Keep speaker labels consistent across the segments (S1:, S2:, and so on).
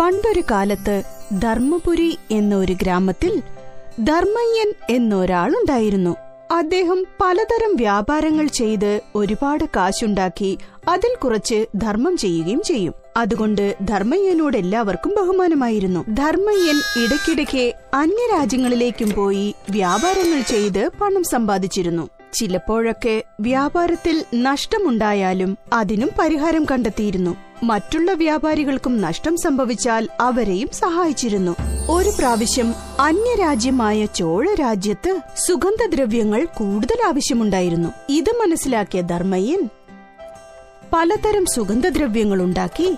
S1: പണ്ടൊരു കാലത്ത് ധർമ്മപുരി എന്ന ഒരു ഗ്രാമത്തിൽ ധർമ്മയ്യൻ എന്നൊരാളുണ്ടായിരുന്നു. അദ്ദേഹം പലതരം വ്യാപാരങ്ങൾ ചെയ്ത് ഒരുപാട് കാശുണ്ടാക്കി അതിൽ കുറച്ച് ധർമ്മം ചെയ്യുകയും ചെയ്യും. അതുകൊണ്ട് ധർമ്മയ്യനോട് എല്ലാവർക്കും ബഹുമാനമായിരുന്നു. ധർമ്മയ്യൻ ഇടയ്ക്കിടയ്ക്ക് അന്യരാജ്യങ്ങളിലേക്കും പോയി വ്യാപാരങ്ങൾ ചെയ്ത് പണം സമ്പാദിച്ചിരുന്നു. ചിലപ്പോഴൊക്കെ വ്യാപാരത്തിൽ നഷ്ടമുണ്ടായാലും അതിനും പരിഹാരം കണ്ടെത്തിയിരുന്നു. മറ്റുള്ള വ്യാപാരികൾക്കും നഷ്ടം സംഭവിച്ചാൽ അവരെയും സഹായിച്ചിരുന്നു. ഒരു പ്രാവശ്യം അന്യരാജ്യമായ ചോഴ രാജ്യത്ത് സുഗന്ധദ്രവ്യങ്ങൾ കൂടുതൽ ആവശ്യമുണ്ടായിരുന്നു. ഇത് മനസ്സിലാക്കിയ ധർമ്മയ്യൻ പലതരം സുഗന്ധദ്രവ്യങ്ങൾ ഉണ്ടാക്കി.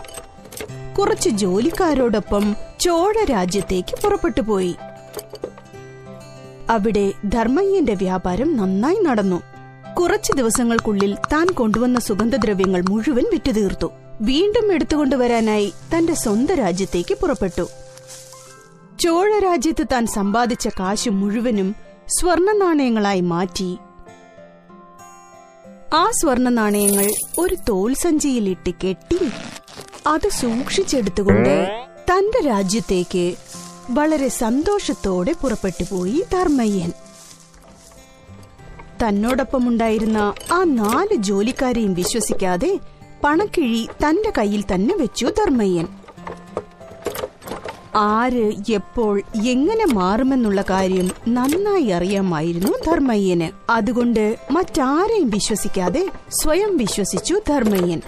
S1: കുറച്ച് ജോലിക്കാരോടൊപ്പം ചോഴ രാജ്യത്തേക്ക് പുറപ്പെട്ടു പോയി. അവിടെ ധർമ്മയ്യന്റെ വ്യാപാരം നന്നായി നടന്നു. കുറച്ചു ദിവസങ്ങൾക്കുള്ളിൽ താൻ കൊണ്ടുവന്ന സുഗന്ധദ്രവ്യങ്ങൾ മുഴുവൻ വിറ്റുതീർത്തു. വീണ്ടും എടുത്തുകൊണ്ടുവരാനായി തന്റെ സ്വന്തം രാജ്യത്തേക്ക് പുറപ്പെട്ടു. ചോഴ രാജ്യത്ത് താൻ സമ്പാദിച്ച കാശ് മുഴുവനും സ്വർണ നാണയങ്ങളായി മാറ്റി. ആ സ്വർണ നാണയങ്ങൾ ഒരു തോൽ സഞ്ചിയിലിട്ട് കെട്ടി അത് സൂക്ഷിച്ചെടുത്തുകൊണ്ട് തന്റെ രാജ്യത്തേക്ക് വളരെ സന്തോഷത്തോടെ പുറപ്പെട്ടുപോയി ധർമ്മയ്യൻ. തന്നോടൊപ്പമുണ്ടായിരുന്ന ആ നാല് ജോലിക്കാരെയും വിശ്വസിക്കാതെ പണക്കിഴി തന്റെ കയ്യിൽ തന്നെ വെച്ചു ധർമ്മയ്യൻ. ആര് എപ്പോൾ എങ്ങനെ മാറുമെന്നുള്ള കാര്യം നന്നായി അറിയാമായിരുന്നു ധർമ്മയ്യന്. അതുകൊണ്ട് മറ്റാരെയും വിശ്വസിക്കാതെ സ്വയം വിശ്വസിച്ചു ധർമ്മയ്യൻ.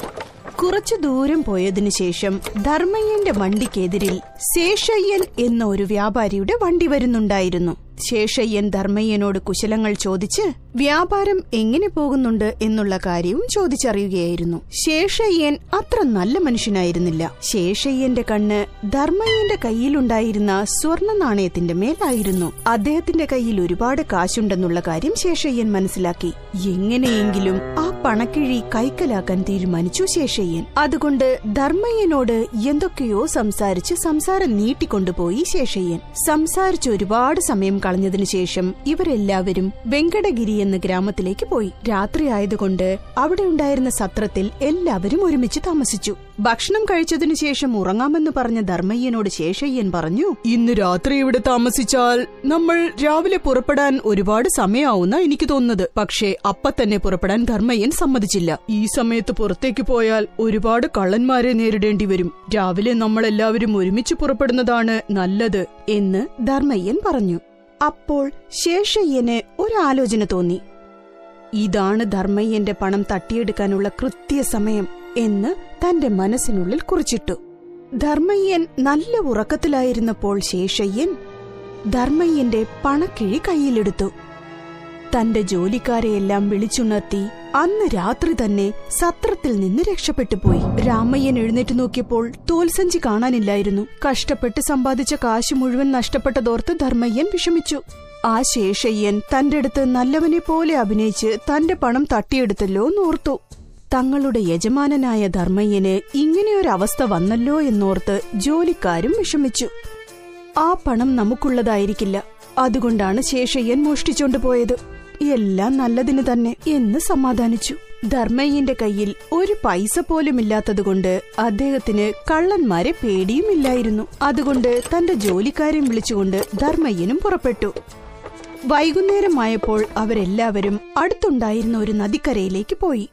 S1: കുറച്ചു ദൂരം പോയതിനു ശേഷം ധർമ്മയ്യന്റെ വണ്ടിക്കെതിരിൽ ശേഷയ്യൻ എന്ന ഒരു വ്യാപാരിയുടെ വണ്ടി വരുന്നുണ്ടായിരുന്നു. ശേഷയ്യൻ ധർമ്മയ്യനോട് കുശലങ്ങൾ ചോദിച്ച് വ്യാപാരം എങ്ങനെ പോകുന്നുണ്ട്? എന്നുള്ള കാര്യവും ചോദിച്ചറിയുകയായിരുന്നു. ശേഷയ്യൻ അത്ര നല്ല മനുഷ്യനായിരുന്നില്ല. ശേഷയ്യന്റെ കണ്ണ് ധർമ്മയ്യന്റെ കയ്യിലുണ്ടായിരുന്ന സ്വർണ നാണയത്തിന്റെ മേലായിരുന്നു. അദ്ദേഹത്തിന്റെ കയ്യിൽ ഒരുപാട് കാശുണ്ടെന്നുള്ള കാര്യം ശേഷയ്യൻ മനസ്സിലാക്കി. എങ്ങനെയെങ്കിലും ആ പണക്കിഴി കൈക്കലാക്കാൻ തീരുമാനിച്ചു ശേഷയ്യൻ. അതുകൊണ്ട് ധർമ്മയ്യനോട് എന്തൊക്കെയോ സംസാരിച്ച് സംസാരം നീട്ടിക്കൊണ്ടുപോയി ശേഷയ്യൻ. സംസാരിച്ച് ഒരുപാട് സമയം കളഞ്ഞതിനു ശേഷം ഇവരെല്ലാവരും വെങ്കടഗിരി എന്ന ഗ്രാമത്തിലേക്ക് പോയി. രാത്രി ആയതുകൊണ്ട് അവിടെ ഉണ്ടായിരുന്ന സത്രത്തിൽ എല്ലാവരും ഒരുമിച്ച് താമസിച്ചു. ഭക്ഷണം കഴിച്ചതിനു ശേഷം ഉറങ്ങാമെന്ന് പറഞ്ഞ ധർമ്മയ്യനോട് ശേഷയ്യൻ പറഞ്ഞു
S2: ഇന്ന് രാത്രി ഇവിടെ താമസിച്ചാൽ നമ്മൾ രാവിലെ പുറപ്പെടാൻ ഒരുപാട് സമയമാവുന്ന എനിക്ക് തോന്നുന്നത്. പക്ഷേ അപ്പ തന്നെ പുറപ്പെടാൻ ധർമ്മയ്യൻ സമ്മതിച്ചില്ല. ഈ സമയത്ത് പുറത്തേക്ക് പോയാൽ ഒരുപാട് കള്ളന്മാരെ നേരിടേണ്ടി വരും. രാവിലെ നമ്മളെല്ലാവരും ഒരുമിച്ച് പുറപ്പെടുന്നതാണ് നല്ലത്
S1: എന്ന് ധർമ്മയ്യൻ പറഞ്ഞു. അപ്പോൾ ശേഷയ്യന് ഒരാലോചന തോന്നി. ഇതാണ് ധർമ്മയ്യന്റെ പണം തട്ടിയെടുക്കാനുള്ള കൃത്യസമയം എന്ന് തന്റെ മനസ്സിനുള്ളിൽ കുറിച്ചിട്ടു. ധർമ്മയ്യൻ നല്ല ഉറക്കത്തിലായിരുന്നപ്പോൾ ശേഷയ്യൻ ധർമ്മയ്യന്റെ പണക്കിഴി കയ്യിലെടുത്തു. തന്റെ ജോലിക്കാരെയെല്ലാം വിളിച്ചുണർത്തി അന്ന് രാത്രി തന്നെ സത്രത്തിൽ നിന്ന് രക്ഷപ്പെട്ടു പോയി. രാമയ്യൻ എഴുന്നേറ്റ് നോക്കിയപ്പോൾ തോൽസഞ്ചി കാണാനില്ലായിരുന്നു. കഷ്ടപ്പെട്ട് സമ്പാദിച്ച കാശ് മുഴുവൻ നഷ്ടപ്പെട്ടതോർത്ത് ധർമ്മയ്യൻ വിഷമിച്ചു. ആ ശേഷയ്യൻ തന്റെ അടുത്ത് നല്ലവനെ പോലെ അഭിനയിച്ച് തന്റെ പണം തട്ടിയെടുത്തല്ലോ എന്നോർത്തു തങ്ങളുടെ യജമാനനായ ധർമ്മയ്യന് ഇങ്ങനെയൊരവസ്ഥ വന്നല്ലോ എന്നോർത്ത് ജോലിക്കാരും വിഷമിച്ചു. ആ പണം നമുക്കുള്ളതായിരിക്കില്ല. അതുകൊണ്ടാണ് ശേഷയ്യൻ മോഷ്ടിച്ചോണ്ട് പോയത്. എല്ലാം നല്ലതിന് തന്നെ എന്ന് സമാധാനിച്ചു. ധർമ്മയ്യന്റെ കയ്യിൽ ഒരു പൈസ പോലും ഇല്ലാത്തതുകൊണ്ട് അദ്ദേഹത്തിന് കള്ളന്മാരെ പേടിയുമില്ലായിരുന്നു അതുകൊണ്ട് തന്റെ ജോലിക്കാരെയും വിളിച്ചുകൊണ്ട് ധർമ്മയ്യനും പുറപ്പെട്ടു. വൈകുന്നേരമായപ്പോൾ അവരെല്ലാവരും അടുത്തുണ്ടായിരുന്ന ഒരു നദിക്കരയിലേക്ക് പോയി.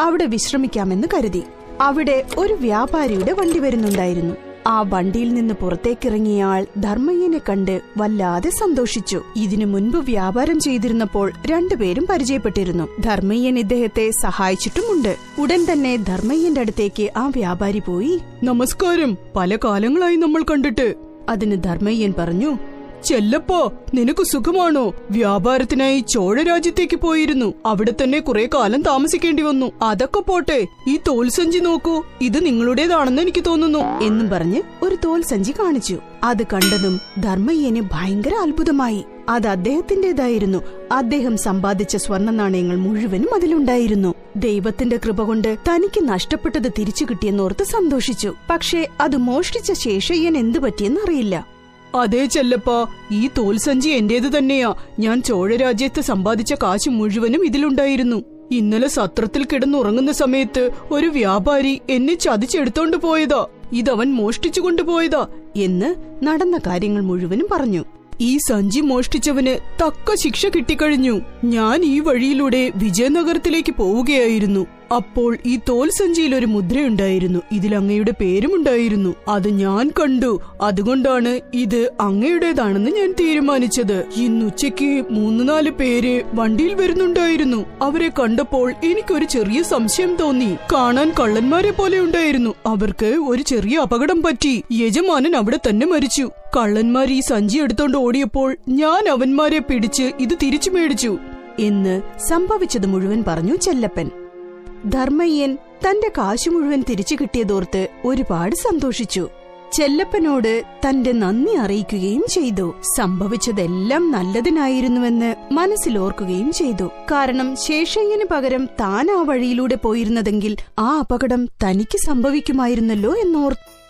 S1: അവിടെ വിശ്രമിക്കാമെന്ന് കരുതി. അവിടെ ഒരു വ്യാപാരിയുടെ വണ്ടി വരുന്നുണ്ടായിരുന്നു. ആ വണ്ടിയിൽ നിന്ന് പുറത്തേക്കിറങ്ങിയയാൾ ധർമ്മയ്യനെ കണ്ട് വല്ലാതെ സന്തോഷിച്ചു. ഇതിനു മുൻപ് വ്യാപാരം ചെയ്തിരുന്നപ്പോൾ രണ്ടുപേരും പരിചയപ്പെട്ടിരുന്നു. ധർമ്മയ്യൻ ഇദ്ദേഹത്തെ സഹായിച്ചിട്ടുമുണ്ട്. ഉടൻ തന്നെ ധർമ്മയ്യന്റെ അടുത്തേക്ക് ആ വ്യാപാരി പോയി.
S2: നമസ്കാരം. പല കാലങ്ങളായി നമ്മൾ കണ്ടിട്ട്.
S1: അതിന് ധർമ്മയ്യൻ പറഞ്ഞു
S2: ചെല്ലപ്പോ നിനക്ക് സുഖമാണോ? വ്യാപാരത്തിനായി ചോഴ രാജ്യത്തേക്ക് പോയിരുന്നു. അവിടെ തന്നെ കുറെ കാലം താമസിക്കേണ്ടി വന്നു. അതൊക്കെ പോട്ടെ ഈ തോൽസഞ്ചി നോക്കൂ. ഇത് നിങ്ങളുടേതാണെന്ന് എനിക്ക് തോന്നുന്നു.
S1: എന്നും പറഞ്ഞ് ഒരു തോൽസഞ്ചി കാണിച്ചു. അത് കണ്ടതും ധർമ്മയ്യന് ഭയങ്കര അത്ഭുതമായി. അത് അദ്ദേഹത്തിന്റേതായിരുന്നു അദ്ദേഹം സമ്പാദിച്ച സ്വർണ നാണയങ്ങൾ മുഴുവനും അതിലുണ്ടായിരുന്നു. ദൈവത്തിന്റെ കൃപ കൊണ്ട് തനിക്ക് നഷ്ടപ്പെട്ടത് തിരിച്ചു കിട്ടിയെന്നോർത്ത് സന്തോഷിച്ചു. പക്ഷേ അത് മോഷ്ടിച്ച ശേഷയ്യൻ എന്തു പറ്റിയെന്നറിയില്ല.
S2: അതേ ചെല്ലപ്പ ഈ തോൽസഞ്ചി എന്റേത് തന്നെയാ. ഞാൻ ചോഴരാജ്യത്ത് സമ്പാദിച്ച കാശ് മുഴുവനും ഇതിലുണ്ടായിരുന്നു. ഇന്നലെ സത്രത്തിൽ കിടന്നുറങ്ങുന്ന സമയത്ത് ഒരു വ്യാപാരി എന്നെ ചതിച്ചെടുത്തോണ്ട് പോയതാ. ഇതവൻ മോഷ്ടിച്ചു കൊണ്ടുപോയതാ
S1: എന്ന് നടന്ന കാര്യങ്ങൾ മുഴുവനും പറഞ്ഞു.
S2: ഈ സഞ്ചി മോഷ്ടിച്ചവന് തക്ക ശിക്ഷ കിട്ടിക്കഴിഞ്ഞു. ഞാൻ ഈ വഴിയിലൂടെ വിജയനഗരത്തിലേക്ക് പോവുകയായിരുന്നു. അപ്പോൾ ഈ തോൽ സഞ്ചിയിൽ ഒരു മുദ്രയുണ്ടായിരുന്നു. ഇതിൽ അങ്ങയുടെ പേരുമുണ്ടായിരുന്നു അത് ഞാൻ കണ്ടു. അതുകൊണ്ടാണ് ഇത് അങ്ങയുടേതാണെന്ന് ഞാൻ തീരുമാനിച്ചത്. ഇന്നുച്ചയ്ക്ക് മൂന്ന് നാല് പേര് വണ്ടിയിൽ വരുന്നുണ്ടായിരുന്നു. അവരെ കണ്ടപ്പോൾ എനിക്കൊരു ചെറിയ സംശയം തോന്നി. കാണാൻ കള്ളന്മാരെ പോലെ ഉണ്ടായിരുന്നു. അവർക്ക് ഒരു ചെറിയ അപകടം പറ്റി. യജമാനൻ അവിടെ തന്നെ മരിച്ചു. കള്ളന്മാർ ഈ സഞ്ചി എടുത്തോണ്ട് ഓടിയപ്പോൾ ഞാൻ അവന്മാരെ പിടിച്ച് ഇത് തിരിച്ചു മേടിച്ചു.
S1: എന്ന് സംഭവിച്ചത് മുഴുവൻ പറഞ്ഞു ചെല്ലപ്പൻ. ധർമ്മയ്യൻ തന്റെ കാശു മുഴുവൻ തിരിച്ചു കിട്ടിയതോർത്ത് ഒരുപാട് സന്തോഷിച്ചു. ചെല്ലപ്പനോട് തന്റെ നന്ദി അറിയിക്കുകയും ചെയ്തു. സംഭവിച്ചതെല്ലാം നല്ലതിനായിരുന്നുവെന്ന് മനസ്സിലോർക്കുകയും ചെയ്തു. കാരണം ശേഷയ്യന് പകരം താൻ ആ വഴിയിലൂടെ പോയിരുന്നതെങ്കിൽ ആ അപകടം തനിക്ക് സംഭവിക്കുമായിരുന്നല്ലോ എന്നോർത്തു